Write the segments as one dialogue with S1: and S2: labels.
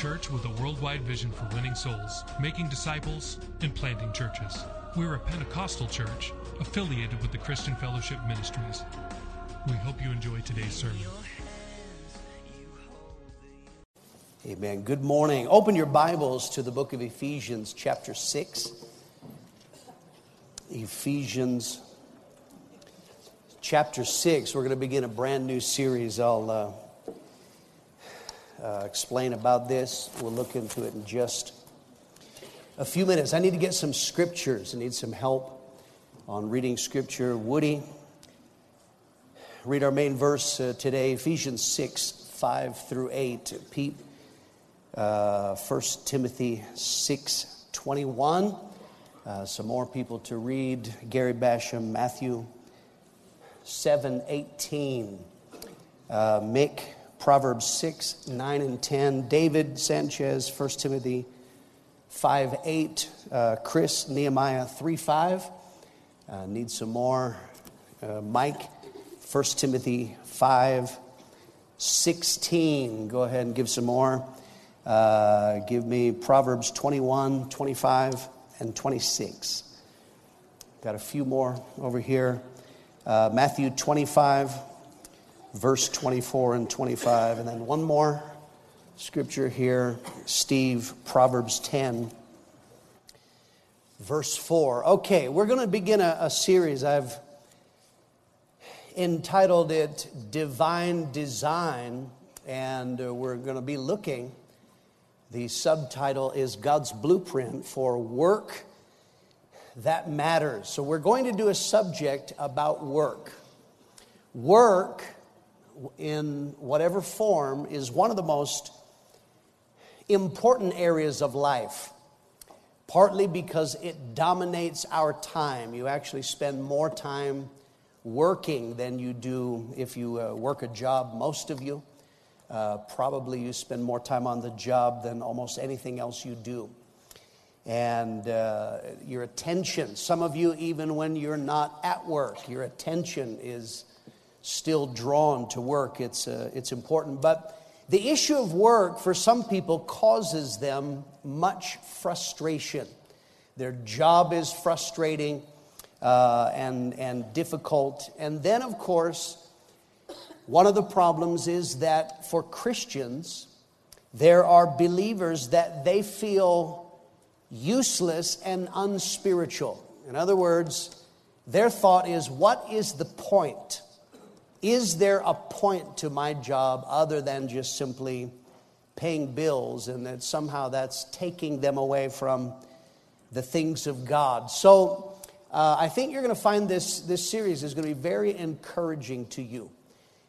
S1: Church with a worldwide vision for winning souls, making disciples, and planting churches. We're a Pentecostal church affiliated with the Christian Fellowship Ministries. We hope you enjoy today's sermon.
S2: Amen. Good morning. Open your Bibles to the book of Ephesians, chapter 6. Ephesians, chapter 6. We're going to begin a brand new series. I'll uh, uh, explain about this. We'll look into it in just a few minutes. I need to get some scriptures. I need some help on reading scripture. Woody, read our main verse uh, today Ephesians 6 5 through 8. Pete, uh, 1 Timothy 6 21. Uh, some more people to read. Gary Basham, Matthew 7 18. Uh, Mick, Proverbs 6 9 and 10. David Sanchez, 1 Timothy 5 8. Uh, Chris, Nehemiah 3 5. Uh, need some more. Uh, Mike, 1 Timothy 5 16. Go ahead and give some more. Uh, give me Proverbs 21, 25, and 26. Got a few more over here. Uh, Matthew 25, verse 24 and 25. And then one more scripture here. Steve, Proverbs 10, verse 4. Okay, we're going to begin a, a series. I've entitled it Divine Design, and uh, we're going to be looking. The subtitle is God's Blueprint for Work That Matters. So, we're going to do a subject about work. Work, in whatever form, is one of the most important areas of life. Partly because it dominates our time. You actually spend more time working than you do if you uh, work a job, most of you. Uh, probably you spend more time on the job than almost anything else you do. And uh, your attention, some of you, even when you're not at work, your attention is still drawn to work. It's, uh, it's important. But the issue of work for some people causes them much frustration. Their job is frustrating uh, and, and difficult. And then, of course, one of the problems is that for Christians, there are believers that they feel useless and unspiritual. In other words, their thought is, what is the point? Is there a point to my job other than just simply paying bills and that somehow that's taking them away from the things of God? So uh, I think you're going to find this, this series is going to be very encouraging to you.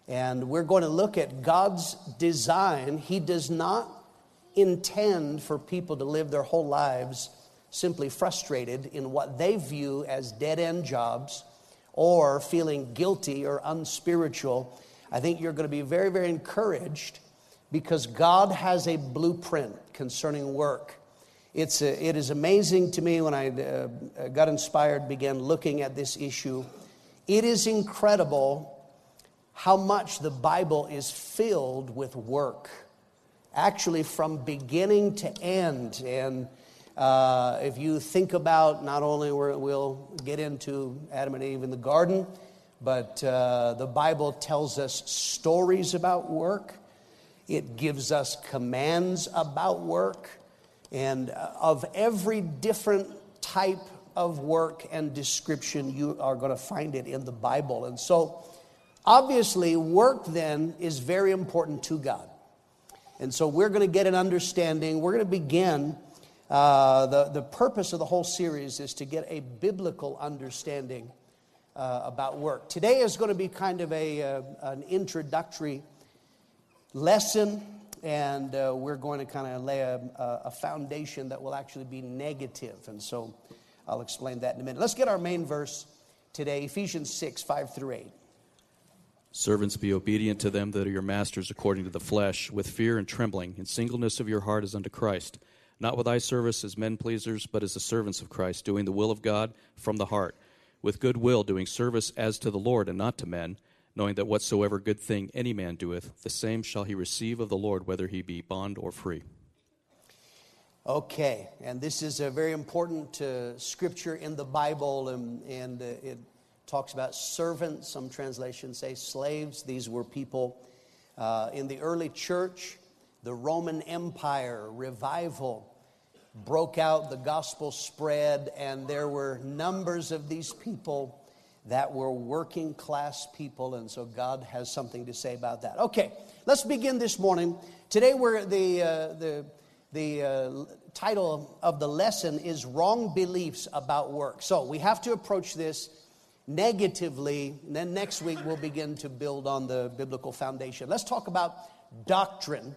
S2: And we're going to look at God's design. He does not intend for people to live their whole lives simply frustrated in what they view as dead end jobs or feeling guilty or unspiritual. I think you're going to be very, very encouraged because God has a blueprint concerning work. It's a, it is amazing to me when I uh, got inspired, began looking at this issue. It is incredible how much the Bible is filled with work, actually, from beginning to end. And uh, if you think about not only where we'll get into Adam and Eve in the garden, but uh, the Bible tells us stories about work, it gives us commands about work, and uh, of every different type of work and description, you are going to find it in the Bible. And so, Obviously, work then is very important to God. And so we're going to get an understanding. We're going to begin. Uh, the, the purpose of the whole series is to get a biblical understanding uh, about work. Today is going to be kind of a, uh, an introductory lesson. and uh, we're going to kind of lay a, a foundation that will actually be negative. And so I'll explain that in a minute. Let's get our main verse today Ephesians 6 5 through 8.
S3: Servants, be obedient to them that are your masters according to the flesh, with fear and trembling, in singleness of your heart as unto Christ, not with eye service as men pleasers, but as the servants of Christ, doing the will of God from the heart, with good will, doing service as to the Lord and not to men, knowing that whatsoever good thing any man doeth, the same shall he receive of the Lord, whether he be bond or free.
S2: Okay, and this is a very important uh, scripture in the Bible, and, and uh, it talks about servants. Some translations say slaves. These were people uh, in the early church, the Roman Empire, revival broke out, the gospel spread, and there were numbers of these people that were working class people, and so God has something to say about that. Okay, let's begin this morning. Today, we're the uh, the the uh, title of the lesson is wrong beliefs about work. So we have to approach this negatively. And then next week we'll begin to build on the biblical foundation. Let's talk about doctrine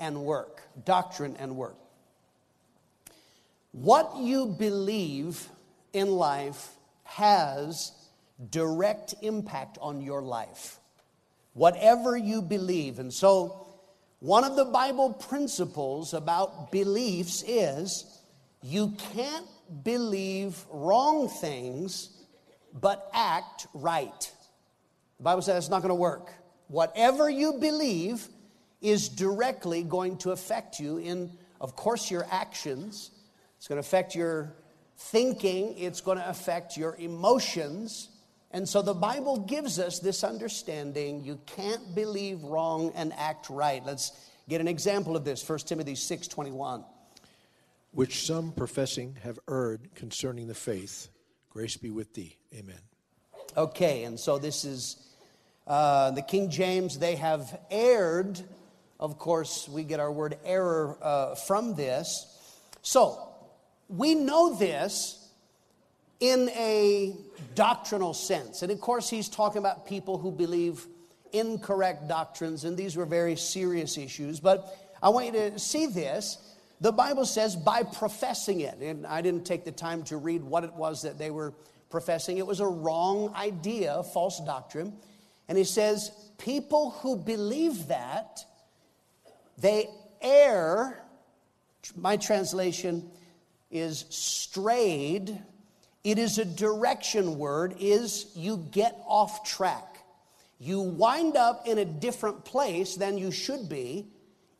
S2: and work. Doctrine and work. What you believe in life has direct impact on your life. Whatever you believe. And so, one of the Bible principles about beliefs is you can't believe wrong things but act right. The Bible says it's not going to work. Whatever you believe is directly going to affect you in, of course, your actions. It's going to affect your thinking, it's going to affect your emotions. And so the Bible gives us this understanding you can't believe wrong and act right. Let's get an example of this 1 Timothy 6 21.
S4: which some professing have erred concerning the faith. Grace be with thee. Amen.
S2: Okay, and so this is uh, the King James, they have erred. Of course, we get our word error uh, from this. So, we know this in a doctrinal sense. And of course, he's talking about people who believe incorrect doctrines, and these were very serious issues. But I want you to see this. The Bible says by professing it, and I didn't take the time to read what it was that they were professing. It was a wrong idea, false doctrine. And he says, people who believe that, they err. My translation is strayed. It is a direction word, is you get off track. You wind up in a different place than you should be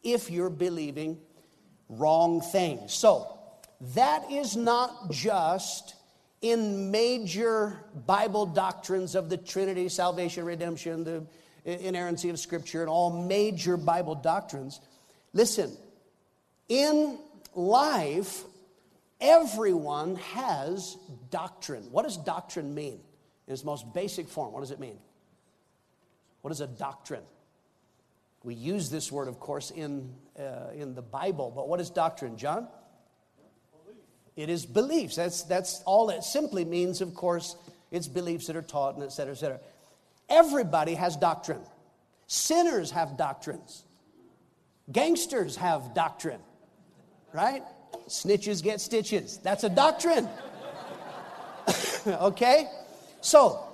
S2: if you're believing wrong things. So, that is not just in major Bible doctrines of the Trinity, salvation, redemption, the inerrancy of Scripture, and all major Bible doctrines. Listen, in life, everyone has doctrine. What does doctrine mean? In its most basic form, what does it mean? What is a doctrine? We use this word, of course, in, uh, in the Bible, but what is doctrine, John? It is beliefs. That's, that's all it simply means, of course. It's beliefs that are taught and et cetera, et cetera. Everybody has doctrine. Sinners have doctrines. Gangsters have doctrine, right? Snitches get stitches. That's a doctrine. okay? So,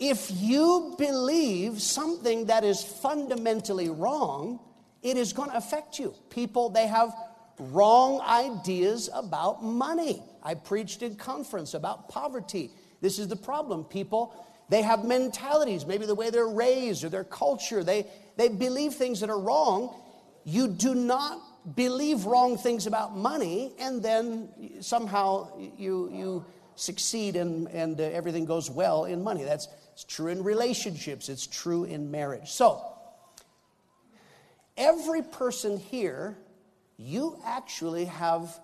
S2: if you believe something that is fundamentally wrong, it is going to affect you. People, they have wrong ideas about money. I preached in conference about poverty. This is the problem. People, they have mentalities, maybe the way they're raised or their culture. They, they believe things that are wrong. You do not believe wrong things about money, and then somehow you, you succeed and, and uh, everything goes well in money. That's it's true in relationships, it's true in marriage. So, every person here, you actually have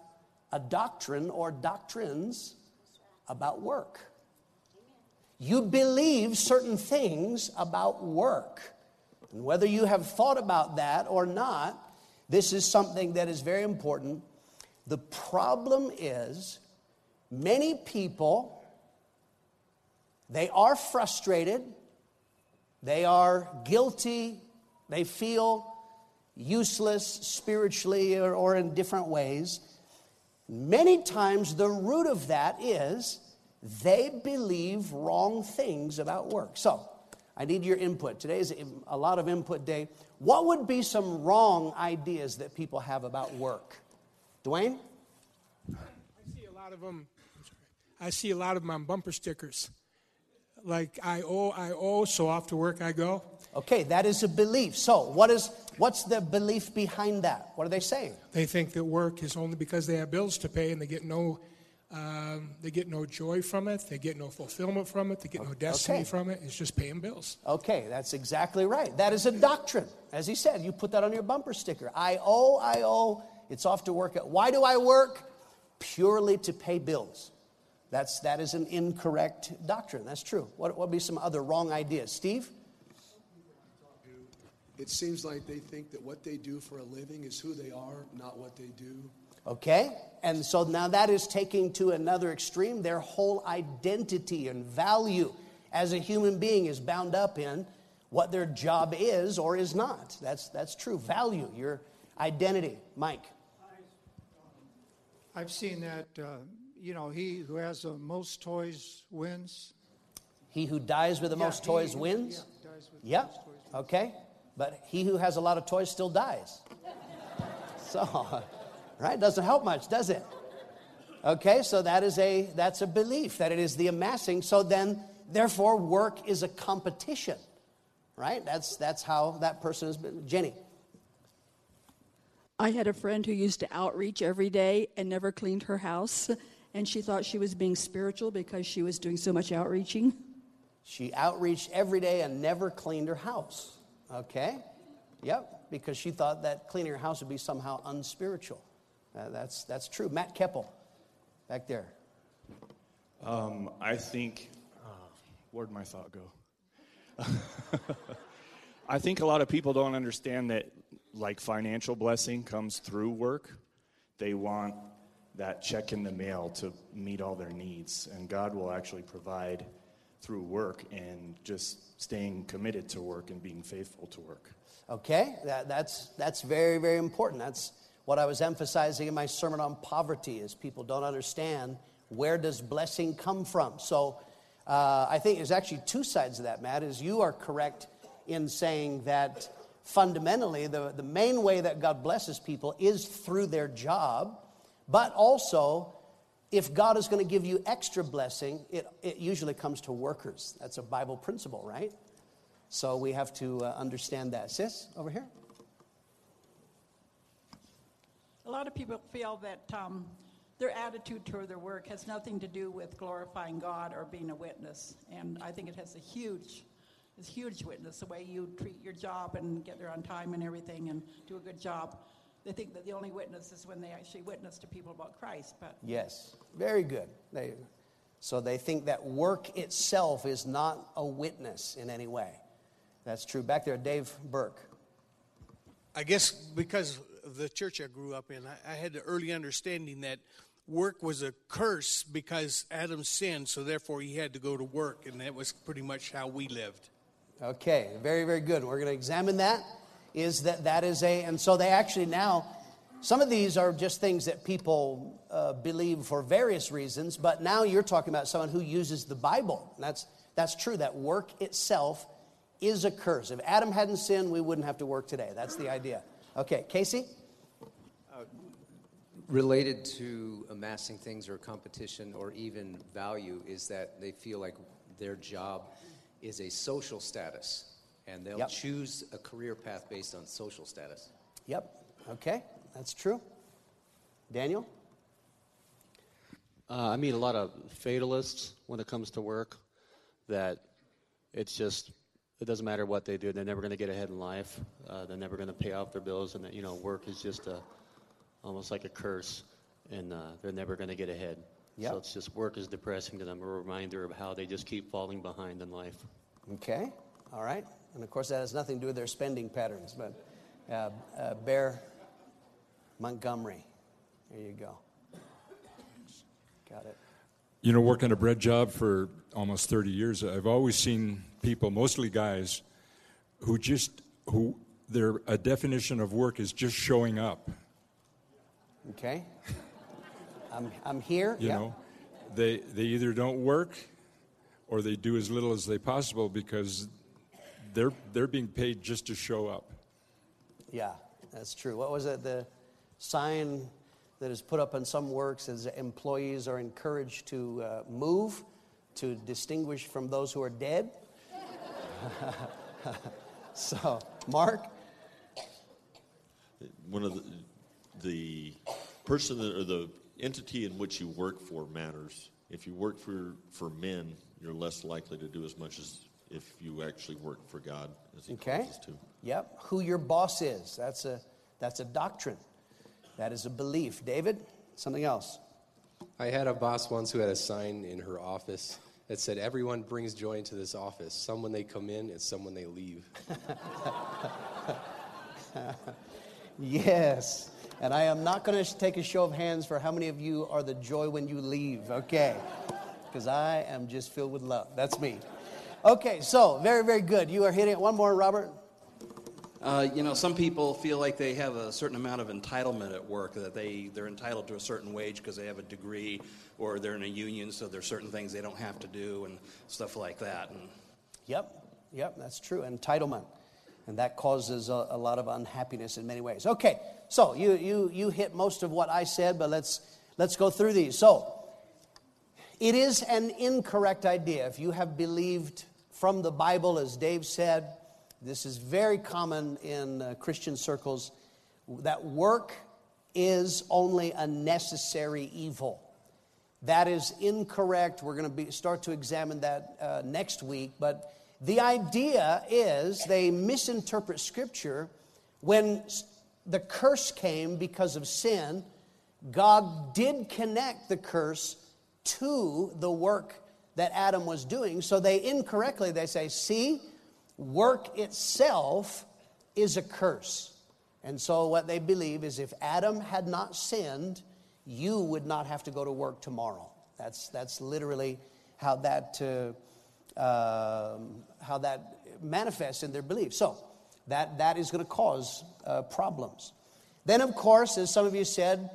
S2: a doctrine or doctrines about work. You believe certain things about work. And whether you have thought about that or not, this is something that is very important. The problem is, many people they are frustrated, they are guilty, they feel useless spiritually or, or in different ways. Many times, the root of that is they believe wrong things about work. So, I need your input. Today is a lot of input day. What would be some wrong ideas that people have about work? Dwayne?
S5: I see a lot of them. I see a lot of them on bumper stickers. Like I owe, I owe, so off to work I go.
S2: Okay, that is a belief. So, what is what's the belief behind that? What are they saying?
S5: They think that work is only because they have bills to pay, and they get no, um, they get no joy from it. They get no fulfillment from it. They get no destiny
S2: Okay.
S5: from it. It's just paying bills.
S2: Okay, that's exactly right. That is a doctrine. As he said, you put that on your bumper sticker. I owe, I owe. It's off to work. Why do I work? Purely to pay bills. That's that is an incorrect doctrine. That's true. What what would be some other wrong ideas? Steve?
S6: It seems like they think that what they do for a living is who they are, not what they do.
S2: Okay? And so now that is taking to another extreme. Their whole identity and value as a human being is bound up in what their job is or is not. That's, that's true. Value, your identity. Mike.
S7: I've seen that, uh, you know, he who has the most toys wins.
S2: He who dies with the
S7: Yeah,
S2: most toys
S7: who-
S2: wins?
S7: yeah, dies with the
S2: Yep.
S7: toys wins.
S2: Okay. But he who has a lot of toys still dies. So, right? Doesn't help much, does it? Okay, so that is a that's a belief that it is the amassing. So then therefore work is a competition. Right? That's that's how that person has been Jenny.
S8: I had a friend who used to outreach every day and never cleaned her house, and she thought she was being spiritual because she was doing so much outreaching.
S2: She outreached every day and never cleaned her house. Okay? Yep, because she thought that cleaning her house would be somehow unspiritual. Uh, that's, that's true. Matt Keppel, back there.
S9: Um, I think, uh, where'd my thought go? I think a lot of people don't understand that, like, financial blessing comes through work. They want that check in the mail to meet all their needs, and God will actually provide through work and just staying committed to work and being faithful to work.
S2: Okay, that, that's, that's very, very important. That's what I was emphasizing in my sermon on poverty is people don't understand where does blessing come from. So uh, I think there's actually two sides of that, Matt, is you are correct in saying that fundamentally the, the main way that God blesses people is through their job, but also if God is going to give you extra blessing, it, it usually comes to workers. That's a Bible principle, right? So we have to uh, understand that. Sis, over here.
S10: A lot of people feel that um, their attitude toward their work has nothing to do with glorifying God or being a witness. And I think it has a huge, it's a huge witness, the way you treat your job and get there on time and everything and do a good job. They think that the only witness is when they actually witness to people about Christ. But
S2: Yes, very good. They, so they think that work itself is not a witness in any way. That's true. Back there, Dave Burke.
S11: I guess because of the church I grew up in, I, I had the early understanding that work was a curse because Adam sinned, so therefore he had to go to work, and that was pretty much how we lived.
S2: Okay, very, very good. We're going to examine that. Is that that is a, and so they actually now, some of these are just things that people uh, believe for various reasons, but now you're talking about someone who uses the Bible. That's, that's true, that work itself is a curse. If Adam hadn't sinned, we wouldn't have to work today. That's the idea. Okay, Casey?
S12: related to amassing things or competition or even value is that they feel like their job is a social status and they'll
S2: Yep.
S12: choose a career path based on social status.
S2: Yep. Okay, that's true. Daniel?
S13: Uh, I meet a lot of fatalists when it comes to work. That it's just it doesn't matter what they do; they're never going to get ahead in life. Uh, they're never going to pay off their bills, and that you know, work is just a almost like a curse, and uh, they're never going to get ahead.
S2: Yep.
S13: So it's just work is depressing to them, a reminder of how they just keep falling behind in life.
S2: Okay, all right. And of course, that has nothing to do with their spending patterns, but uh, uh, Bear Montgomery. There you go. Got it.
S14: You know, working a bread job for almost 30 years, I've always seen people, mostly guys, who just who their a definition of work is just showing up.
S2: Okay? I'm, I'm here.
S14: You
S2: yeah.
S14: know, they they either don't work or they do as little as they possible because they're they're being paid just to show up.
S2: Yeah, that's true. What was it? The sign that is put up in some works that employees are encouraged to uh, move to distinguish from those who are dead. so, Mark?
S15: One of the, the person that, or the entity in which you work for matters. If you work for, for men, you're less likely to do as much as if you actually work for God as He
S2: Okay.
S15: calls us to.
S2: Yep. Who your boss is. That's a, that's a doctrine. That is a belief. David, something else.
S16: I had a boss once who had a sign in her office that said, Everyone brings joy into this office. Some when they come in, and some when they leave.
S2: yes. And I am not going to take a show of hands for how many of you are the joy when you leave. Okay. Because I am just filled with love. That's me. Okay, so very, very good. You are hitting it. One more, Robert.
S17: Uh, you know, some people feel like they have a certain amount of entitlement at work, that they, they're entitled to a certain wage because they have a degree or they're in a union, so there's certain things they don't have to do and stuff like that. And
S2: Yep, yep, that's true. Entitlement. And that causes a, a lot of unhappiness in many ways. Okay, so you, you, you hit most of what I said, but let's, let's go through these. So, it is an incorrect idea. If you have believed from the Bible, as Dave said, this is very common in uh, Christian circles, that work is only a necessary evil. That is incorrect. We're going to start to examine that uh, next week. But the idea is they misinterpret Scripture. When the curse came because of sin, God did connect the curse to the work that Adam was doing. So they incorrectly they say, "See, work itself is a curse." And so what they believe is if Adam had not sinned, you would not have to go to work tomorrow. That's that's literally how that uh, um, how that manifests in their belief. So that that is going to cause uh, problems. Then, of course, as some of you said,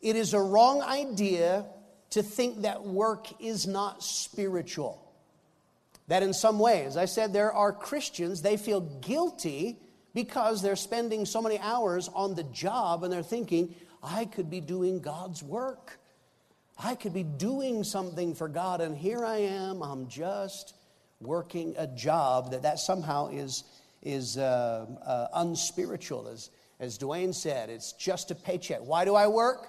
S2: it is a wrong idea to think that work is not spiritual. That in some ways, I said there are Christians, they feel guilty because they're spending so many hours on the job and they're thinking, I could be doing God's work. I could be doing something for God, and here I am, I'm just working a job that that somehow is, is uh, uh, unspiritual. As, as Dwayne said, it's just a paycheck. Why do I work?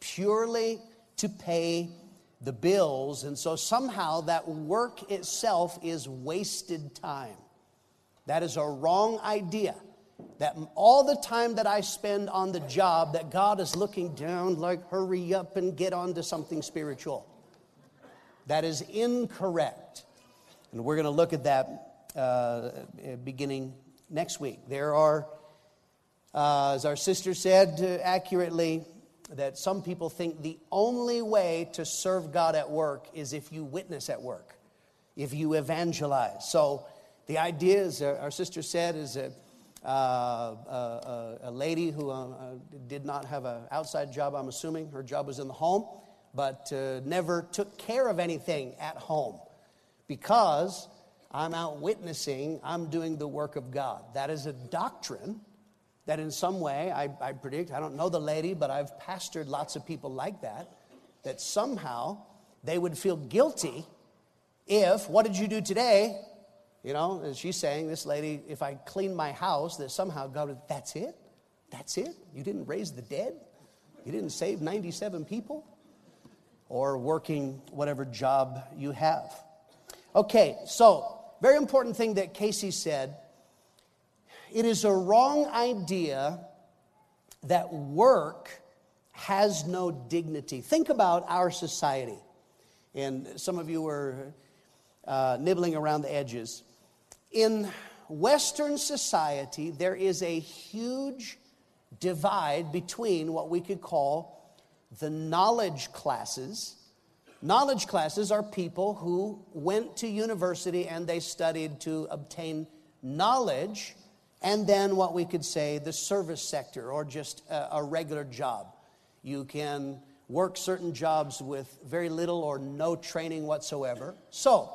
S2: Purely to pay the bills. And so somehow that work itself is wasted time. That is a wrong idea. That all the time that I spend on the job, that God is looking down like, hurry up and get on to something spiritual. That is incorrect. And we're going to look at that uh, beginning next week. There are, uh, as our sister said uh, accurately, that some people think the only way to serve God at work is if you witness at work, if you evangelize. So the idea, as our our sister said, is that uh, uh, a lady who uh, uh, did not have an outside job, I'm assuming, her job was in the home, but uh, never took care of anything at home because I'm out witnessing, I'm doing the work of God. That is a doctrine that in some way, I, I predict, I don't know the lady, but I've pastored lots of people like that, that somehow they would feel guilty if, what did you do today? You know, as she's saying, this lady, if I clean my house, that somehow God would, that's it? That's it? You didn't raise the dead? You didn't save 97 people? Or working whatever job you have. Okay, so very important thing that Casey said it is a wrong idea that work has no dignity. Think about our society. And some of you were uh, nibbling around the edges. In Western society, there is a huge divide between what we could call the knowledge classes. Knowledge classes are people who went to university and they studied to obtain knowledge and then what we could say the service sector or just a, a regular job. You can work certain jobs with very little or no training whatsoever. So,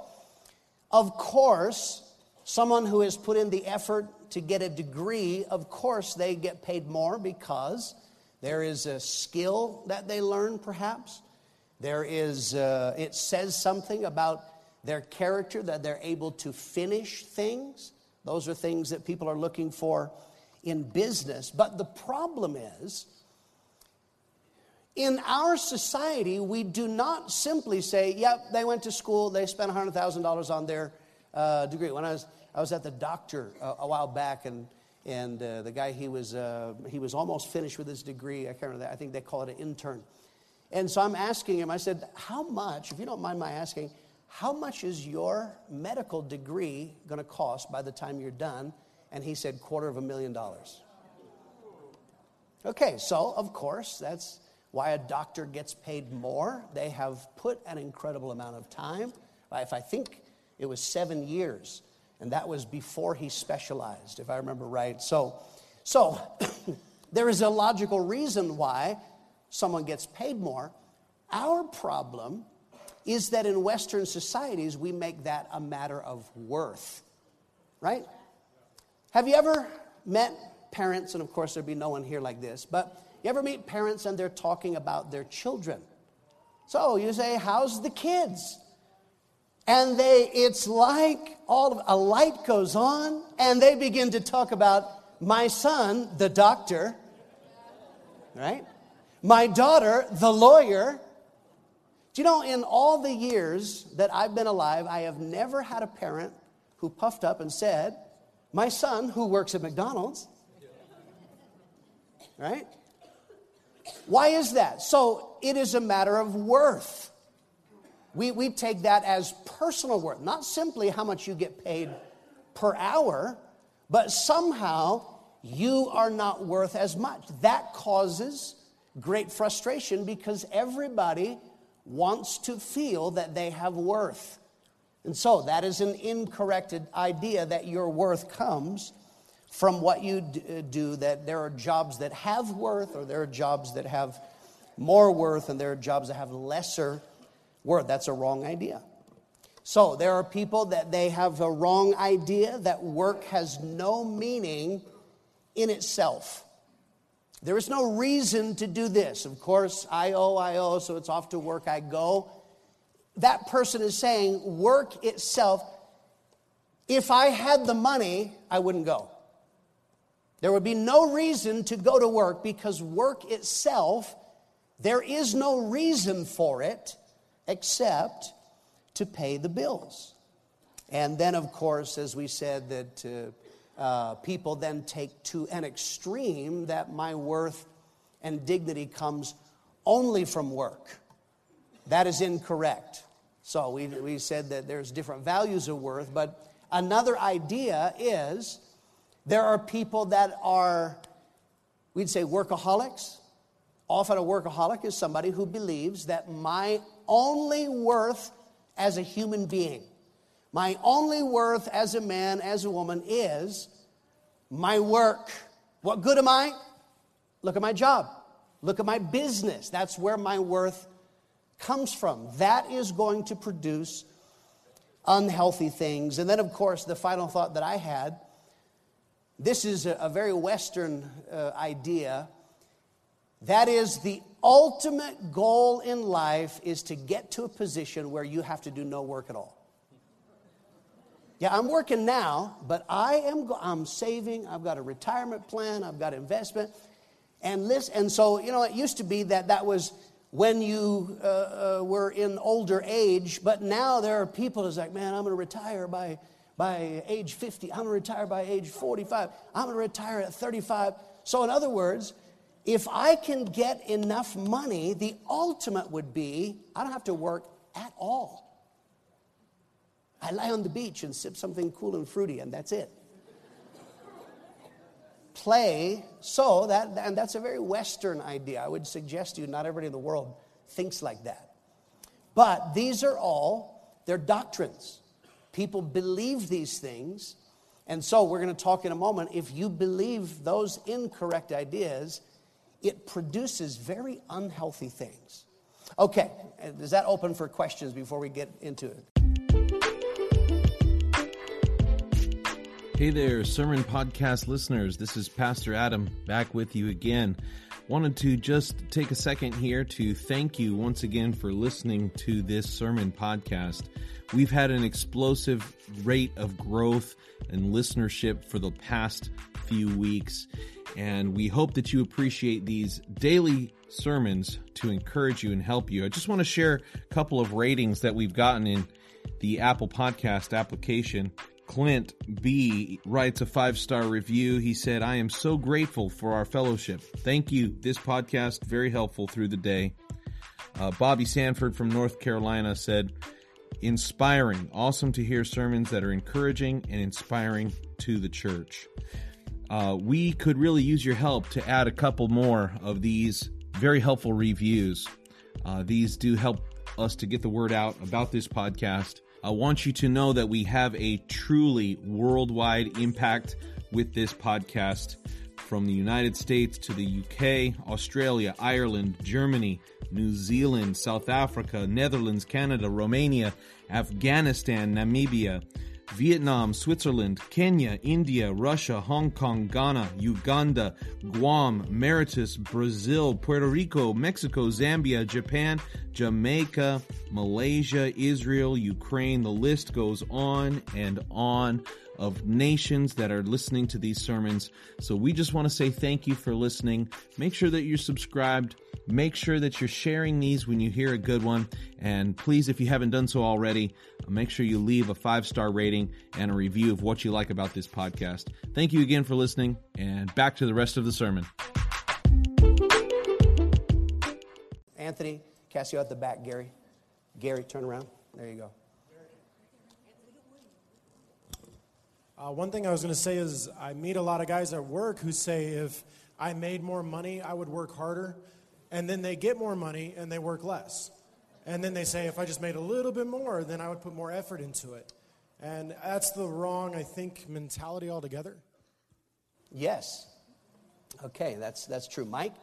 S2: of course, someone who has put in the effort to get a degree, of course, they get paid more because there is a skill that they learn, perhaps. There is, uh, it says something about their character that they're able to finish things. Those are things that people are looking for in business. But the problem is, in our society, we do not simply say, yep, they went to school, they spent $100,000 on their uh, degree. When I was, I was at the doctor a, a while back, and, and uh, the guy, he was, uh, he was almost finished with his degree. I can't remember that. I think they call it an intern. And so I'm asking him, I said, how much, if you don't mind my asking, how much is your medical degree going to cost by the time you're done? And he said, quarter of a million dollars. Okay, so of course, that's why a doctor gets paid more. They have put an incredible amount of time. If I think it was seven years, and that was before he specialized, if I remember right. So, so there is a logical reason why someone gets paid more. Our problem is that in Western societies, we make that a matter of worth, right? Have you ever met parents, and of course, there'd be no one here like this, but you ever meet parents and they're talking about their children? So you say, How's the kids? And they, it's like all of, a light goes on, and they begin to talk about my son, the doctor, right? My daughter, the lawyer. Do you know, in all the years that I've been alive, I have never had a parent who puffed up and said, My son, who works at McDonald's, right? Why is that? So it is a matter of worth. We, we take that as personal worth, not simply how much you get paid per hour, but somehow you are not worth as much. That causes great frustration because everybody wants to feel that they have worth. And so that is an incorrect idea that your worth comes from what you uh, do, that there are jobs that have worth, or there are jobs that have more worth, and there are jobs that have lesser worth. That's a wrong idea. So there are people that they have a wrong idea that work has no meaning in itself. There is no reason to do this. Of course, I owe, I owe, so it's off to work I go. That person is saying work itself, if I had the money, I wouldn't go. There would be no reason to go to work because work itself, there is no reason for it except to pay the bills. And then, of course, as we said, that uh, uh, people then take to an extreme that my worth and dignity comes only from work. That is incorrect. So we, we said that there's different values of worth, but another idea is there are people that are, we'd say, workaholics. Often a workaholic is somebody who believes that my only worth as a human being, my only worth as a man, as a woman is my work. What good am I? Look at my job. Look at my business. That's where my worth comes from. That is going to produce unhealthy things. And then, of course, the final thought that I had this is a, very Western uh, idea. That is the ultimate goal in life is to get to a position where you have to do no work at all. Yeah, I'm working now, but I am I'm saving. I've got a retirement plan. I've got investment, and listen. And so you know, it used to be that that was when you uh, uh, were in older age, but now there are people who's like, man, I'm going to retire by by age 50. I'm going to retire by age 45. I'm going to retire at 35. So, in other words, if I can get enough money, the ultimate would be I don't have to work at all. I lie on the beach and sip something cool and fruity, and that's it. Play, so that, and that's a very Western idea. I would suggest to you, not everybody in the world thinks like that. But these are all, they're doctrines. People believe these things, And so we're going to talk in a moment. If you believe those incorrect ideas, it produces very unhealthy things. Okay, is that open for questions before we get into it?
S18: Hey there, Sermon Podcast listeners. This is Pastor Adam back with you again. Wanted to just take a second here to thank you once again for listening to this sermon podcast. We've had an explosive rate of growth and listenership for the past few weeks, and we hope that you appreciate these daily sermons to encourage you and help you. I just want to share a couple of ratings that we've gotten in the Apple Podcast application. Clint B writes a five star review. He said, I am so grateful for our fellowship. Thank you. This podcast, very helpful through the day. Uh, Bobby Sanford from North Carolina said, inspiring. Awesome to hear sermons that are encouraging and inspiring to the church. Uh, we could really use your help to add a couple more of these very helpful reviews. Uh, these do help us to get the word out about this podcast. I want you to know that we have a truly worldwide impact with this podcast. From the United States to the UK, Australia, Ireland, Germany, New Zealand, South Africa, Netherlands, Canada, Romania, Afghanistan, Namibia, Vietnam, Switzerland, Kenya, India, Russia, Hong Kong, Ghana, Uganda, Guam, Mauritius, Brazil, Puerto Rico, Mexico, Zambia, Japan, Jamaica, Malaysia, Israel, Ukraine. The list goes on and on of nations that are listening to these sermons. So we just want to say thank you for listening. Make sure that you're subscribed. Make sure that you're sharing these when you hear a good one. And please, if you haven't done so already, make sure you leave a five star rating and a review of what you like about this podcast. Thank you again for listening, and back to the rest of the sermon.
S2: Anthony, Cassio at the back, Gary. Gary, turn around. There you go.
S19: Uh, one thing I was going to say is I meet a lot of guys at work who say if I made more money, I would work harder. And then they get more money and they work less. And then they say if I just made a little bit more, then I would put more effort into it. And that's the wrong, I think, mentality altogether.
S2: Yes. Okay, that's, that's true. Mike?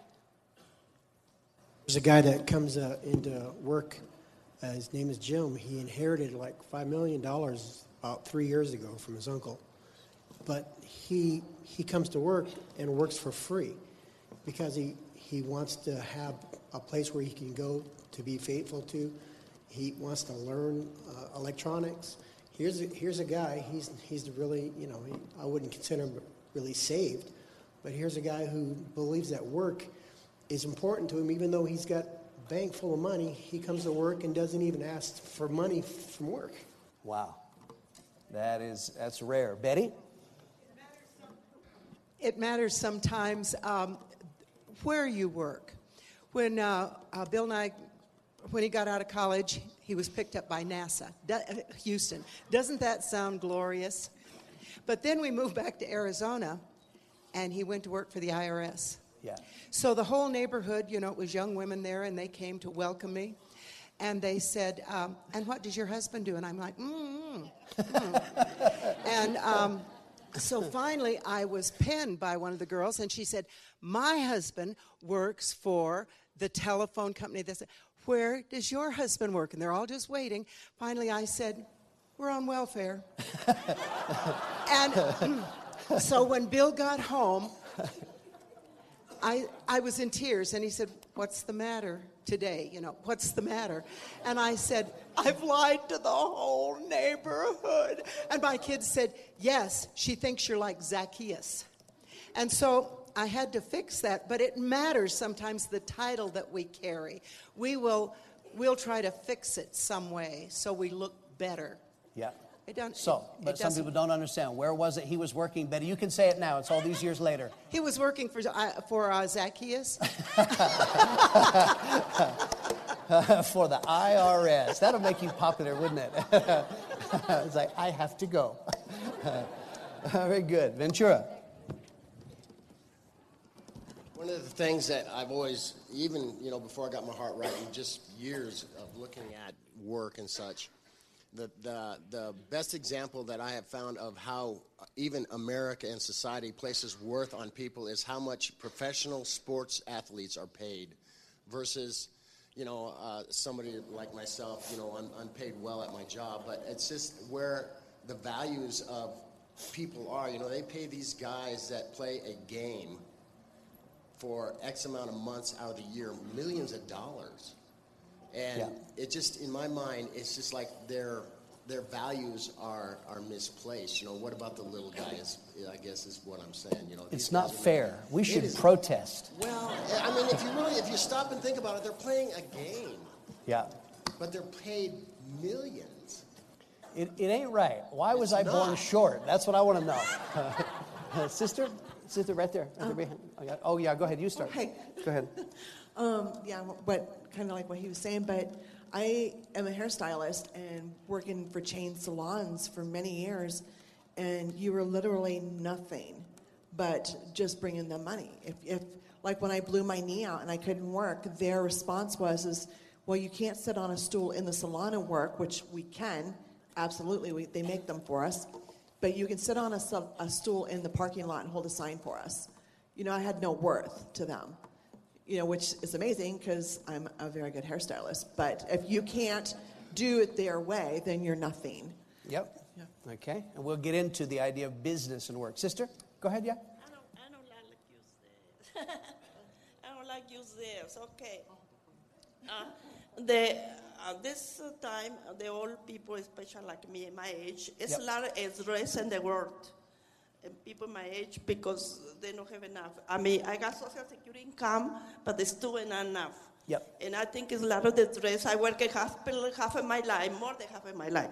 S20: There's a guy that comes uh, into work. Uh, his name is Jim. He inherited like $5 million about three years ago from his uncle. But he, he comes to work and works for free because he, he wants to have a place where he can go to be faithful to. He wants to learn uh, electronics. Here's a, here's a guy, he's, he's really, you know, he, I wouldn't consider him really saved, but here's a guy who believes that work is important to him, even though he's got bank full of money. He comes to work and doesn't even ask for money from work.
S2: Wow. That is, that's rare. Betty?
S21: It matters sometimes um, where you work. When uh, uh, Bill Nye, when he got out of college, he was picked up by NASA, Do- uh, Houston. Doesn't that sound glorious? But then we moved back to Arizona, and he went to work for the IRS.
S2: Yeah.
S21: So the whole neighborhood, you know, it was young women there, and they came to welcome me. And they said, um, "And what does your husband do?" And I'm like, mm, mm. and um, so finally, I was pinned by one of the girls, and she said, "My husband works for the telephone company." They said, "Where does your husband work?" And they're all just waiting. Finally, I said, "We're on welfare." and so when Bill got home, I, I was in tears, and he said, What's the matter today? You know, what's the matter? And I said, I've lied to the whole neighborhood. And my kids said, Yes, she thinks you're like Zacchaeus. And so I had to fix that, but it matters sometimes the title that we carry. We will we'll try to fix it some way so we look better.
S2: Yeah.
S21: It don't,
S2: So,
S21: it
S2: but some people don't understand. Where was it he was working? Betty, you can say it now. It's all these years later.
S21: He was working for, uh, for uh, Zacchaeus.
S2: For the IRS. That'll make you popular, wouldn't it? it's like, I have to go. Very good. Ventura.
S22: One of the things that I've always, even you know, before I got my heart right, and just years of looking at work and such, the, the, the best example that I have found of how even America and society places worth on people is how much professional sports athletes are paid versus, you know, uh, somebody like myself, you know, I'm, I'm paid well at my job, but it's just where the values of people are. You know, they pay these guys that play a game for X amount of months out of the year, millions of dollars. And
S2: Yeah.
S22: it just, in my mind, it's just like their their values are are misplaced. You know, what about the little guys? I guess is what I'm saying. You know,
S2: It's not
S22: guys are-
S2: fair. We should protest.
S22: Well, I mean, if you really, if you stop and think about it, they're playing a game,
S2: Yeah.
S22: but they're paid millions.
S2: It, it ain't right. Why was I
S22: It's
S2: born short? That's what I want to know. sister? Sister, right there. Right there behind. Oh, yeah. oh, yeah, go ahead. You start.
S23: Hey.
S2: Go ahead.
S23: Um, yeah, but kind of like what he was saying, but I am a hairstylist and working for chain salons for many years, and you were literally nothing but just bringing them money. If, if like when I blew my knee out and I couldn't work, their response was, "Is well, you can't sit on a stool in the salon and work, which we can, absolutely. We, they make them for us, but you can sit on a, a stool in the parking lot and hold a sign for us." You know, I had no worth to them you know, which is amazing because I'm a very good hairstylist. But if you can't do it their way, then you're nothing.
S2: Yep. yep. Okay. And we'll get into the idea of business and work. Sister, go ahead. Yeah.
S24: I don't I don't like use this. Okay. Uh, the uh, this uh, time uh, the old people, especially like me, my age, it's
S25: Yep.
S24: a lot of stress in the world. And people my age because they don't have enough. I mean, I got social security income, but it's still not enough.
S2: Yep.
S24: And I think it's a lot of the stress. I work hospital half of my life, more than half of my life.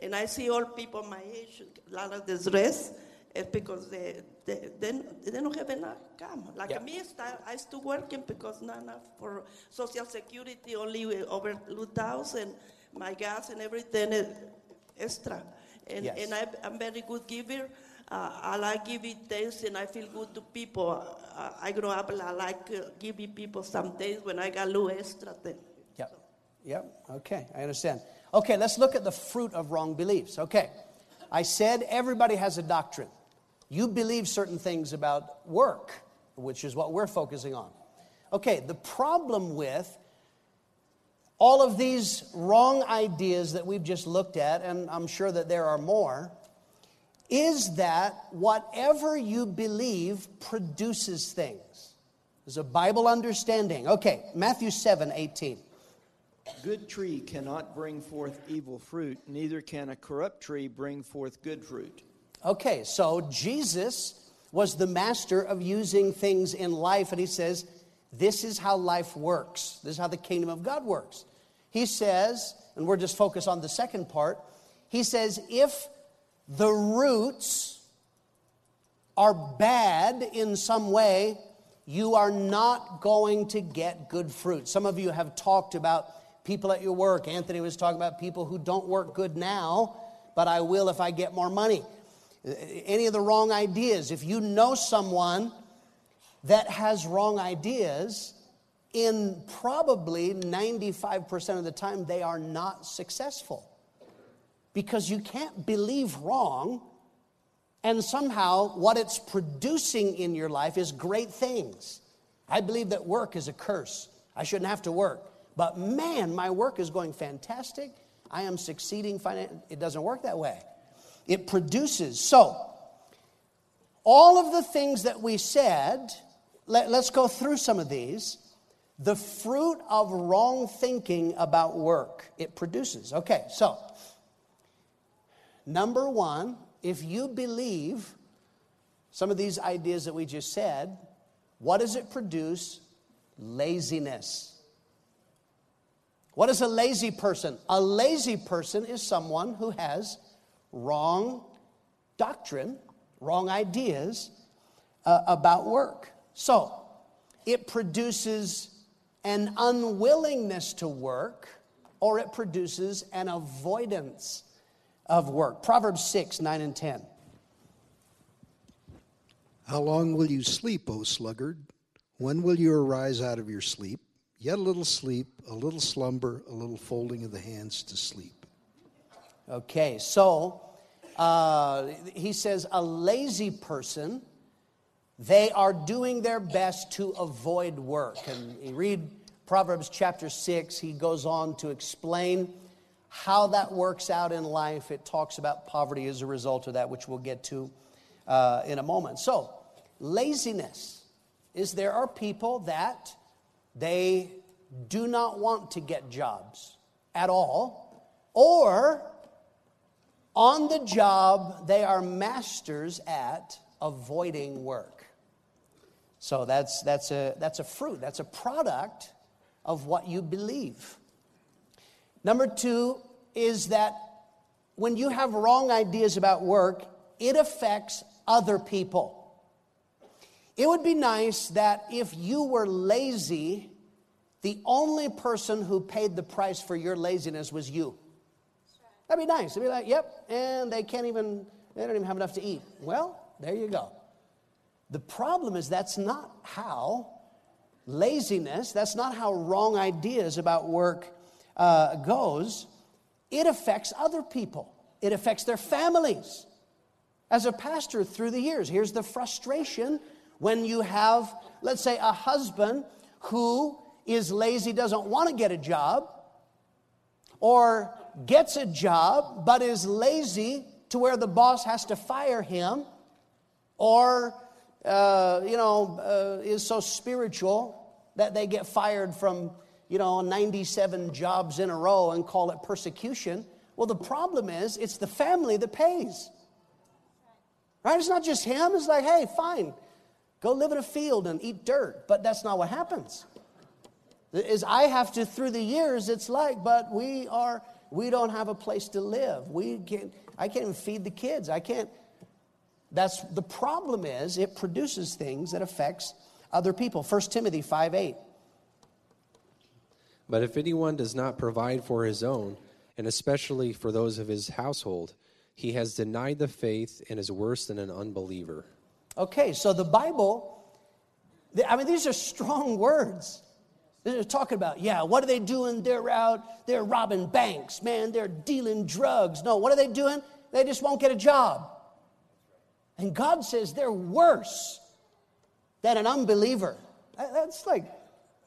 S24: And I see all people my age, a lot of the stress. It's because they, they, they, they don't have enough income. Like
S2: Yeah.
S24: me, I still working because not enough for social security, only over 2000 my gas and everything is extra. And,
S2: Yes.
S24: and I, I'm very good giver. Uh, I like giving things and I feel good to people. Uh, I grow up, I like uh, giving people some days when I got a little extra thing.
S2: Yep. Yep. Okay. I understand. Okay. Let's look at the fruit of wrong beliefs. Okay. I said everybody has a doctrine. You believe certain things about work, which is what we're focusing on. Okay. The problem with all of these wrong ideas that we've just looked at, and I'm sure that there are more, is that whatever you believe produces things. There's a Bible understanding. Okay, Matthew 7 18.
S26: Good tree cannot bring forth evil fruit, neither can a corrupt tree bring forth good fruit.
S2: Okay, so Jesus was the master of using things in life, and he says, This is how life works. This is how the kingdom of God works. He says, and we're just focused on the second part, he says, If the roots are bad in some way, you are not going to get good fruit. Some of you have talked about people at your work. Anthony was talking about people who don't work good now, but I will if I get more money. Any of the wrong ideas. If you know someone that has wrong ideas, in probably 95% of the time, they are not successful. Because you can't believe wrong, and somehow what it's producing in your life is great things. I believe that work is a curse. I shouldn't have to work. But man, my work is going fantastic. I am succeeding. Finan- it doesn't work that way. It produces. So, all of the things that we said, let, let's go through some of these. The fruit of wrong thinking about work, it produces. Okay, so, number one, if you believe some of these ideas that we just said, what does it produce? Laziness. What is a lazy person? A lazy person is someone who has wrong doctrine, wrong ideas uh, about work. So, it produces an unwillingness to work or it produces an avoidance of work. Proverbs 6, 9, and 10.
S4: How long will you sleep, O sluggard? When will you arise out of your sleep? Yet a little sleep, a little slumber, a little folding of the hands to sleep.
S2: Okay, so uh, he says a lazy person, they are doing their best to avoid work. And you read Proverbs chapter 6, he goes on to explain how that works out in life. It talks about poverty as a result of that, which we'll get to uh, in a moment. So, laziness is there are people that they do not want to get jobs at all, or on the job, they are masters at avoiding work. So that's, that's, a, that's a fruit, that's a product of what you believe. Number two is that when you have wrong ideas about work, it affects other people. It would be nice that if you were lazy, the only person who paid the price for your laziness was you. That'd be nice. It'd be like, yep, and they can't even, they don't even have enough to eat. Well, there you go. The problem is that's not how laziness, that's not how wrong ideas about work uh, goes. It affects other people, it affects their families. As a pastor through the years, here's the frustration when you have, let's say, a husband who is lazy, doesn't want to get a job, or gets a job but is lazy to where the boss has to fire him, or, uh, you know, uh, is so spiritual that they get fired from, you know, 97 jobs in a row and call it persecution. Well, the problem is it's the family that pays. Right? It's not just him. It's like, hey, fine, go live in a field and eat dirt. But that's not what happens. Is I have to, through the years, it's like, but we are we don't have a place to live. We can't, I can't even feed the kids. I can't. That's the problem is it produces things that affects other people. 1 Timothy 5 8.
S16: But if anyone does not provide for his own, and especially for those of his household, he has denied the faith and is worse than an unbeliever.
S2: Okay, so the Bible, I mean, these are strong words. They're talking about, yeah, what are they doing? They're out, they're robbing banks, man, they're dealing drugs. No, what are they doing? They just won't get a job. And God says they're worse than an unbeliever. That's like,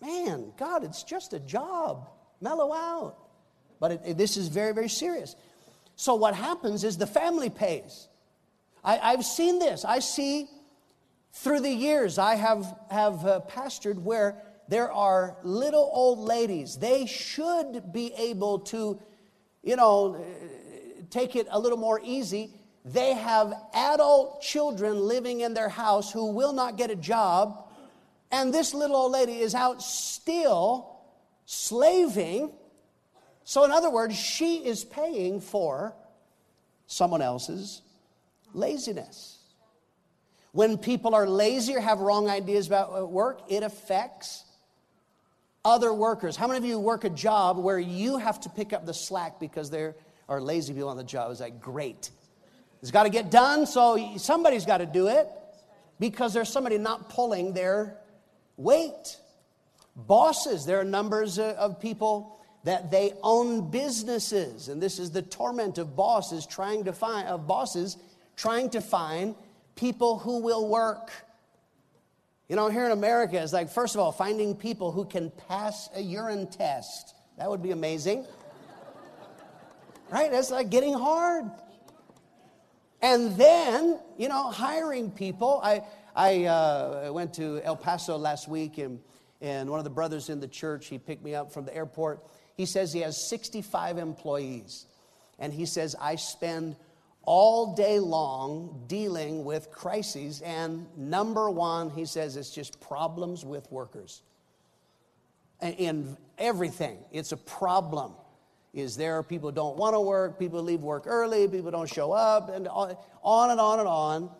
S2: man, God, it's just a job. Mellow out. But it, it, this is very, very serious. So what happens is the family pays. I, I've seen this. I see through the years I have, have uh, pastored where there are little old ladies. They should be able to, you know, take it a little more easy. They have adult children living in their house who will not get a job. And this little old lady is out still slaving. So, in other words, she is paying for someone else's laziness. When people are lazy or have wrong ideas about uh, work, it affects other workers. How many of you work a job where you have to pick up the slack because there are lazy people on the job? Is that great? It's got to get done, so somebody's got to do it because there's somebody not pulling their weight. Bosses, there are numbers of people that they own businesses, and this is the torment of bosses trying to find of bosses trying to find people who will work. You know, here in America, it's like, first of all, finding people who can pass a urine test. That would be amazing. right? That's like getting hard. And then, you know, hiring people. I, I uh, went to El Paso last week, and, and one of the brothers in the church, he picked me up from the airport. He says he has 65 employees. And he says, I spend all day long dealing with crises. And number one, he says, it's just problems with workers. In everything, it's a problem. Is there people don't want to work, people leave work early, people don't show up, and on and on and on.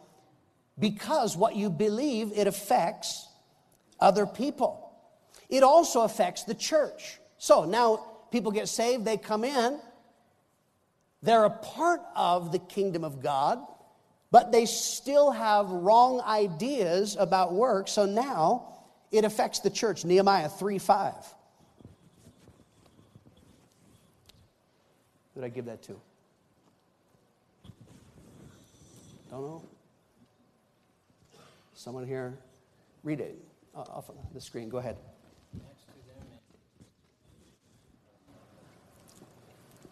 S2: Because what you believe, it affects other people. It also affects the church. So now people get saved, they come in, they're a part of the kingdom of God, but they still have wrong ideas about work. So now it affects the church. Nehemiah 3 5. Who did I give that to? Don't know. Someone here, read it uh, off the screen. Go ahead.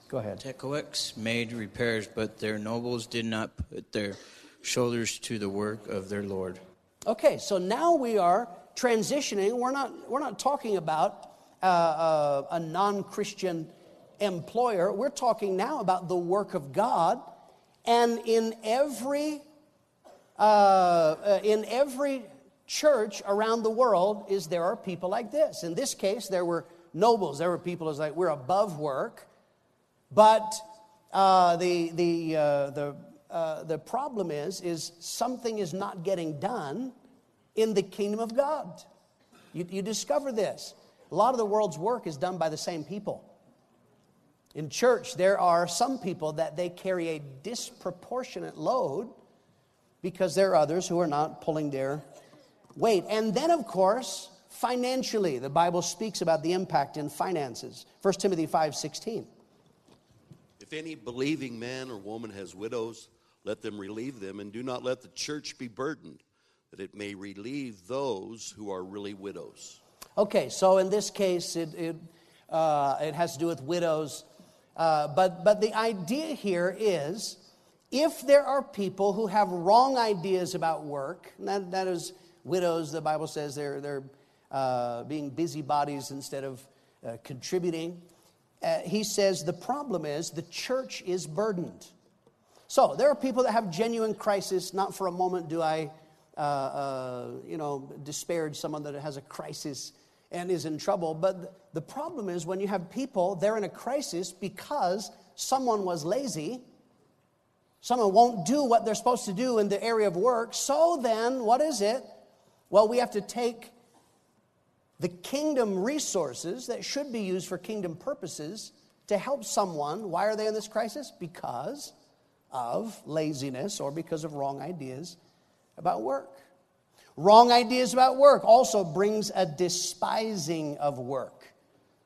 S2: Go ahead.
S25: Tekoites made repairs, but their nobles did not put their shoulders to the work of their Lord.
S2: Okay, so now we are transitioning. We're not, we're not talking about uh, uh, a non Christian employer. We're talking now about the work of God. And in every, uh, uh, in every church around the world is there are people like this. In this case, there were nobles. There were people who's like, we're above work. But uh, the, the, uh, the, uh, the problem is, is something is not getting done in the kingdom of God. You, you discover this. A lot of the world's work is done by the same people. In church, there are some people that they carry a disproportionate load because there are others who are not pulling their weight. And then, of course, financially, the Bible speaks about the impact in finances. 1 Timothy 5 16.
S27: If any believing man or woman has widows, let them relieve them, and do not let the church be burdened, that it may relieve those who are really widows.
S2: Okay, so in this case, it, it, uh, it has to do with widows. Uh, but, but the idea here is if there are people who have wrong ideas about work, that, that is widows, the Bible says they're, they're uh, being busybodies instead of uh, contributing uh, he says the problem is the church is burdened. So there are people that have genuine crisis. Not for a moment do I, uh, uh, you know, disparage someone that has a crisis and is in trouble. But the problem is when you have people, they're in a crisis because someone was lazy. Someone won't do what they're supposed to do in the area of work. So then, what is it? Well, we have to take the kingdom resources that should be used for kingdom purposes to help someone. Why are they in this crisis? Because of laziness or because of wrong ideas about work. Wrong ideas about work also brings a despising of work.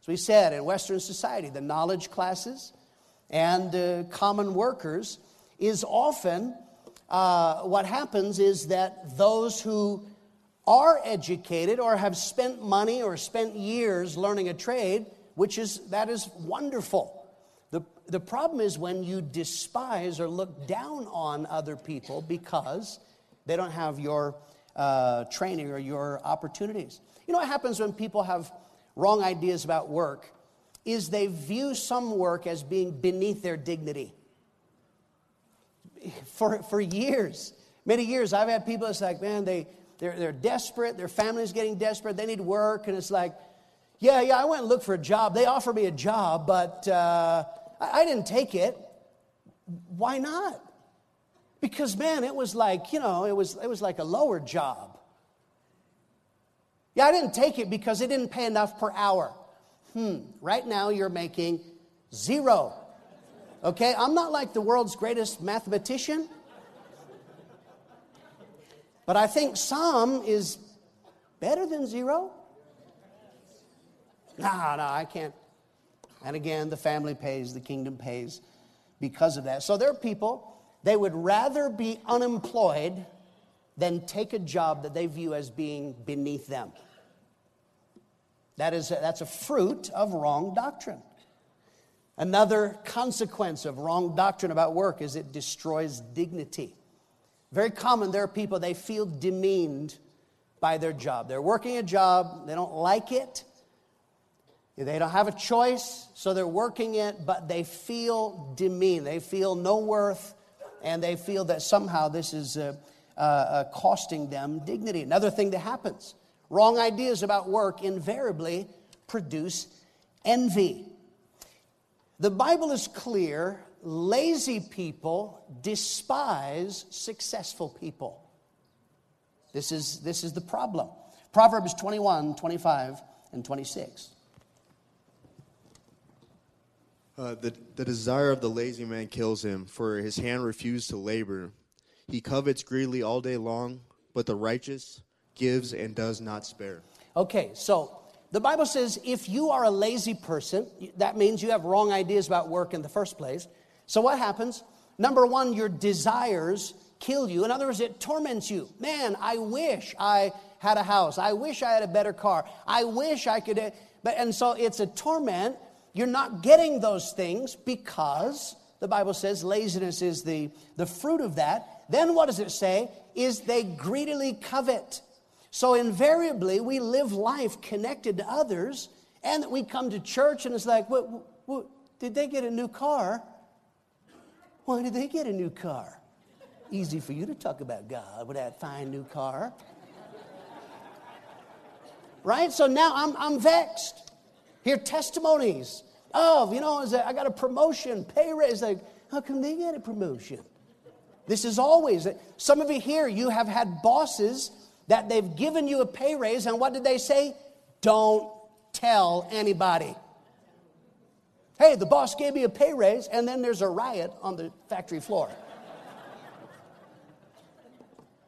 S2: As we said, in Western society, the knowledge classes and uh, common workers is often uh, what happens is that those who are educated or have spent money or spent years learning a trade, which is that is wonderful. The, the problem is when you despise or look down on other people because they don't have your uh, training or your opportunities. You know what happens when people have wrong ideas about work is they view some work as being beneath their dignity. For, for years, many years, I've had people that's like, man, they, they're, they're desperate. Their family's getting desperate. They need work. And it's like, yeah, yeah, I went and looked for a job. They offered me a job, but uh, I, I didn't take it. Why not? Because, man, it was like, you know, it was, it was like a lower job. Yeah, I didn't take it because it didn't pay enough per hour. Hmm, right now you're making zero. Okay, I'm not like the world's greatest mathematician. But I think some is better than zero. No, no, I can't. And again, the family pays, the kingdom pays because of that. So there are people, they would rather be unemployed than take a job that they view as being beneath them. That is, a, that's a fruit of wrong doctrine. Another consequence of wrong doctrine about work is it destroys dignity. Very common, there are people, they feel demeaned by their job. They're working a job, they don't like it, they don't have a choice, so they're working it, but they feel demeaned. They feel no worth, and they feel that somehow this is uh, uh, uh, costing them dignity. Another thing that happens wrong ideas about work invariably produce envy. The Bible is clear lazy people despise successful people. This is, this is the problem. Proverbs 21, 25, and 26.
S28: Uh, the, the desire of the lazy man kills him, for his hand refused to labor. He covets greedily all day long, but the righteous gives and does not spare.
S2: Okay, so the Bible says if you are a lazy person, that means you have wrong ideas about work in the first place. So what happens? Number one, your desires kill you. In other words, it torments you. Man, I wish I had a house. I wish I had a better car. I wish I could. But, and so it's a torment. You're not getting those things because the Bible says laziness is the, the fruit of that. Then what does it say? Is they greedily covet. So invariably, we live life connected to others, and we come to church and it's like, what, what, did they get a new car? Why did they get a new car? Easy for you to talk about God with that fine new car. right? So now I'm, I'm vexed. Hear testimonies of, you know, I got a promotion, pay raise. Like, how come they get a promotion? This is always, some of you here, you have had bosses that they've given you a pay raise, and what did they say? Don't tell anybody. Hey, the boss gave me a pay raise, and then there's a riot on the factory floor.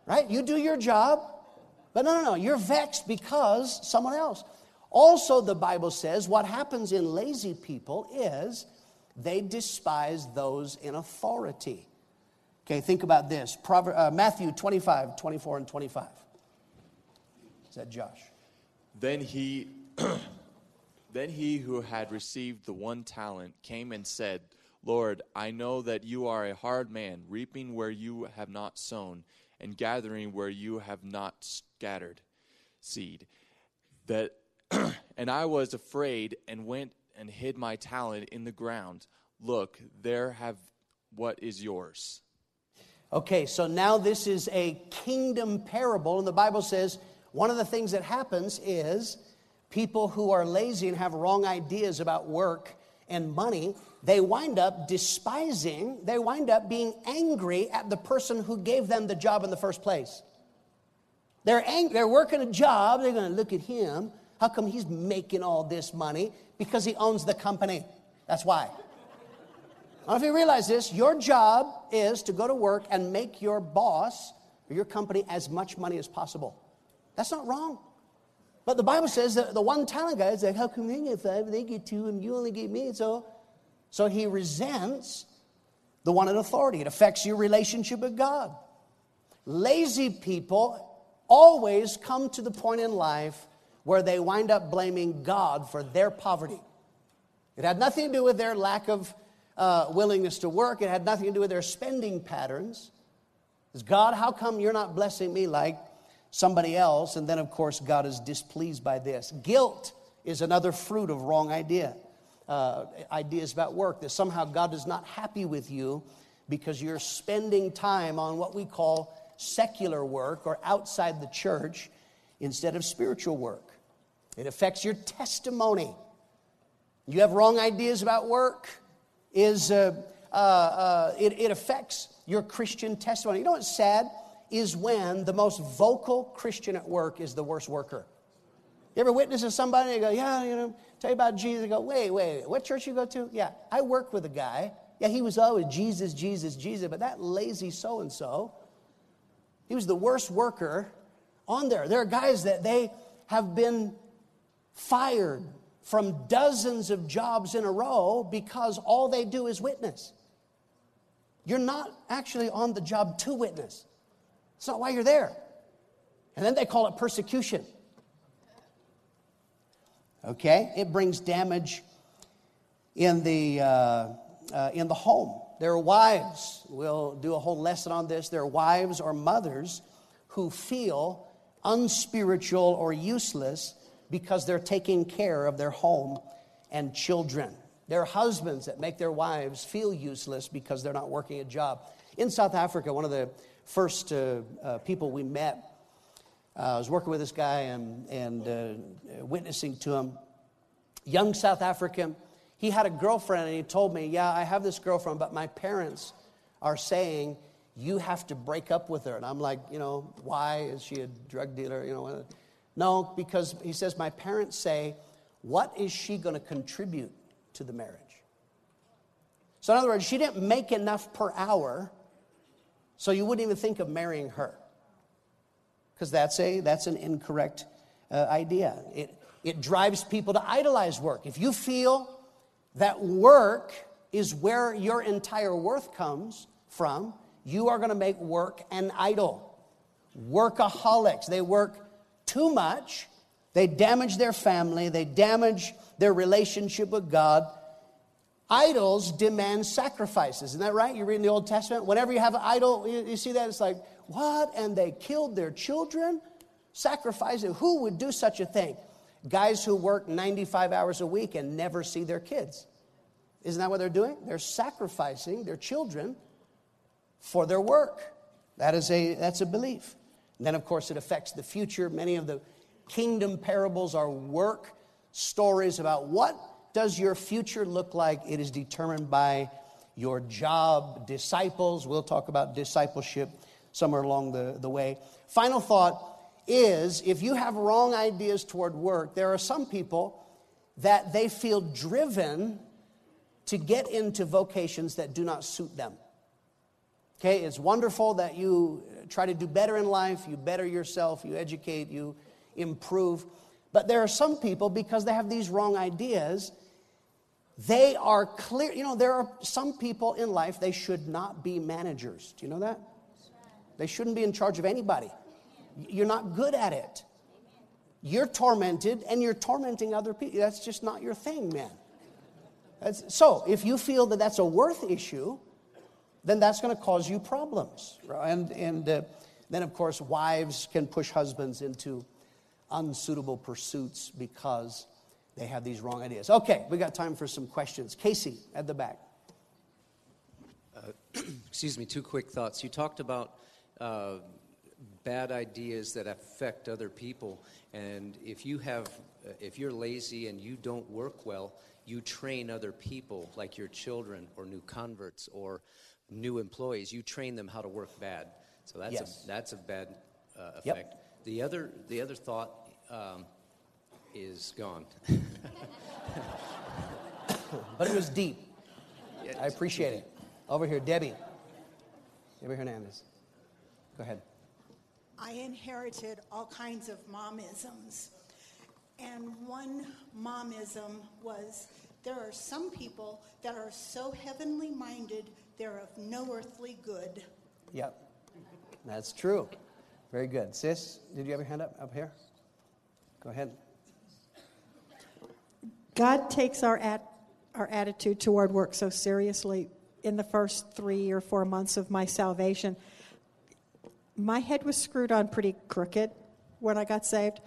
S2: right? You do your job, but no, no, no, you're vexed because someone else. Also, the Bible says what happens in lazy people is they despise those in authority. Okay, think about this Prover- uh, Matthew 25, 24, and 25. That Josh?
S29: Then he Then he who had received the one talent came and said, Lord, I know that you are a hard man, reaping where you have not sown, and gathering where you have not scattered seed. That and I was afraid and went and hid my talent in the ground. Look, there have what is yours.
S2: Okay, so now this is a kingdom parable, and the Bible says one of the things that happens is people who are lazy and have wrong ideas about work and money, they wind up despising, they wind up being angry at the person who gave them the job in the first place. They're, they're working a job, they're going to look at him. How come he's making all this money? Because he owns the company. That's why. I don't know if you realize this. Your job is to go to work and make your boss or your company as much money as possible. That's not wrong. But the Bible says that the one talent guy is like, how come they get five and they get two and you only get me? So, so he resents the one in authority. It affects your relationship with God. Lazy people always come to the point in life where they wind up blaming God for their poverty. It had nothing to do with their lack of uh, willingness to work, it had nothing to do with their spending patterns. It's God, how come you're not blessing me like somebody else. And then, of course, God is displeased by this. Guilt is another fruit of wrong idea. Uh, ideas about work that somehow God is not happy with you because you're spending time on what we call secular work or outside the church instead of spiritual work. It affects your testimony. You have wrong ideas about work. Is uh, uh, uh it, it affects your Christian testimony. You know what's sad? Is when the most vocal Christian at work is the worst worker. You ever witness to somebody and go, yeah, you know, tell you about Jesus. They go, wait, wait, what church you go to? Yeah, I work with a guy. Yeah, he was always Jesus, Jesus, Jesus, but that lazy so and so, he was the worst worker on there. There are guys that they have been fired from dozens of jobs in a row because all they do is witness. You're not actually on the job to witness. It's not why you're there. And then they call it persecution. Okay? It brings damage in the, uh, uh, in the home. There are wives, we'll do a whole lesson on this. There are wives or mothers who feel unspiritual or useless because they're taking care of their home and children. There are husbands that make their wives feel useless because they're not working a job. In South Africa, one of the first uh, uh, people we met, uh, I was working with this guy and, and uh, witnessing to him. Young South African. He had a girlfriend and he told me, Yeah, I have this girlfriend, but my parents are saying you have to break up with her. And I'm like, You know, why? Is she a drug dealer? You know, no, because he says, My parents say, What is she going to contribute to the marriage? So, in other words, she didn't make enough per hour so you wouldn't even think of marrying her. Because that's, a, that's an incorrect uh, idea. It, it drives people to idolize work. If you feel that work is where your entire worth comes from, you are going to make work an idol. Workaholics. They work too much. They damage their family. They damage their relationship with God. Idols demand sacrifices. Isn't that right? You read in the Old Testament. Whenever you have an idol, you, you see that? It's like, what? And they killed their children? Sacrificing? Who would do such a thing? Guys who work 95 hours a week and never see their kids. Isn't that what they're doing? They're sacrificing their children for their work. That is a, that's a belief. And then, of course, it affects the future. Many of the kingdom parables are work stories about what does your future look like. It is determined by your job, disciples. We'll talk about discipleship somewhere along the, the way. Final thought is if you have wrong ideas toward work, there are some people that they feel driven to get into vocations that do not suit them. Okay, it's wonderful that you try to do better in life, you better yourself, you educate, you improve. But there are some people, because they have these wrong ideas, they are clear. You know, there are some people in life, they should not be managers. Do you know that? They shouldn't be in charge of anybody. You're not good at it. You're tormented and you're tormenting other people. That's just not your thing, man. That's, so if you feel that that's a worth issue, then that's going to cause you problems. And, and uh, then, of course, wives can push husbands into unsuitable pursuits because they have these wrong ideas. Okay, we got time for some questions. Casey at the back.
S12: Uh, excuse me, two quick thoughts. You talked about uh, bad ideas that affect other people, and if you have, uh, if you're lazy and you don't work well, you train other people, like your children or new converts or new employees. You train them how to work bad. So that's
S2: Yes.
S12: a that's a bad uh,
S2: Yep.
S12: effect. The other the other thought um, is gone.
S2: But it was deep. I appreciate it. Over here, Debbie. Debbie Hernandez. Go ahead.
S30: I inherited all kinds of momisms. And one momism was there are some people that are so heavenly minded, they're of no earthly good.
S2: Yep. That's true. Very good. Sis, did you have your hand up up here? Go ahead.
S31: God takes our, at, our attitude toward work so seriously. In the first three or four months of my salvation, my head was screwed on pretty crooked when I got saved,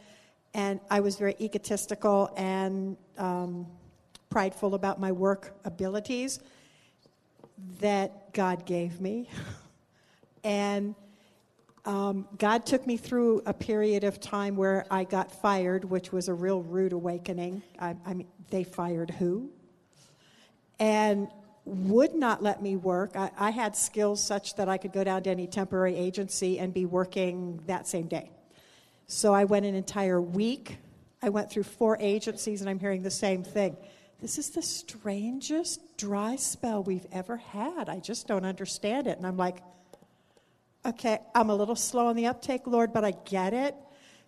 S31: and I was very egotistical and um, prideful about my work abilities that God gave me. and um, God took me through a period of time where I got fired, which was a real rude awakening. I, I mean, they fired who? And would not let me work. I, I had skills such that I could go down to any temporary agency and be working that same day. So I went an entire week. I went through four agencies, and I'm hearing the same thing. This is the strangest dry spell we've ever had. I just don't understand it. And I'm like, okay, I'm a little slow on the uptake, Lord, but I get it.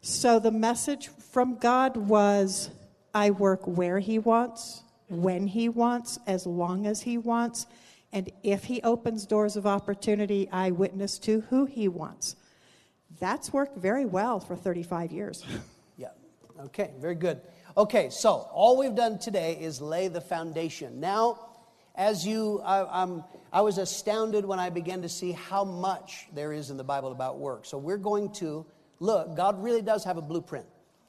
S31: So the message from God was I work where He wants, when He wants, as long as He wants. And if He opens doors of opportunity, I witness to who He wants. That's worked very well for 35 years.
S2: Yeah. Okay, very good. Okay, so all we've done today is lay the foundation. Now, as you, I, I'm, I was astounded when I began to see how much there is in the Bible about work. So we're going to look, God really does have a blueprint.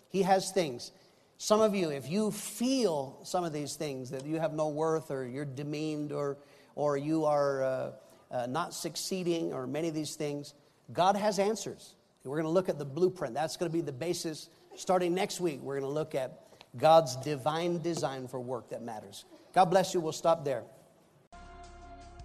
S2: He has things. Some of you, if you feel some of these things, that you have no worth or you're demeaned or, or you are uh, uh, not succeeding or many of these things, God has answers. We're going to look at the blueprint. That's going to be the basis. Starting next week, we're going to look at God's divine design for work that matters. God bless you. We'll stop there.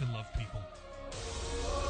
S32: and love people.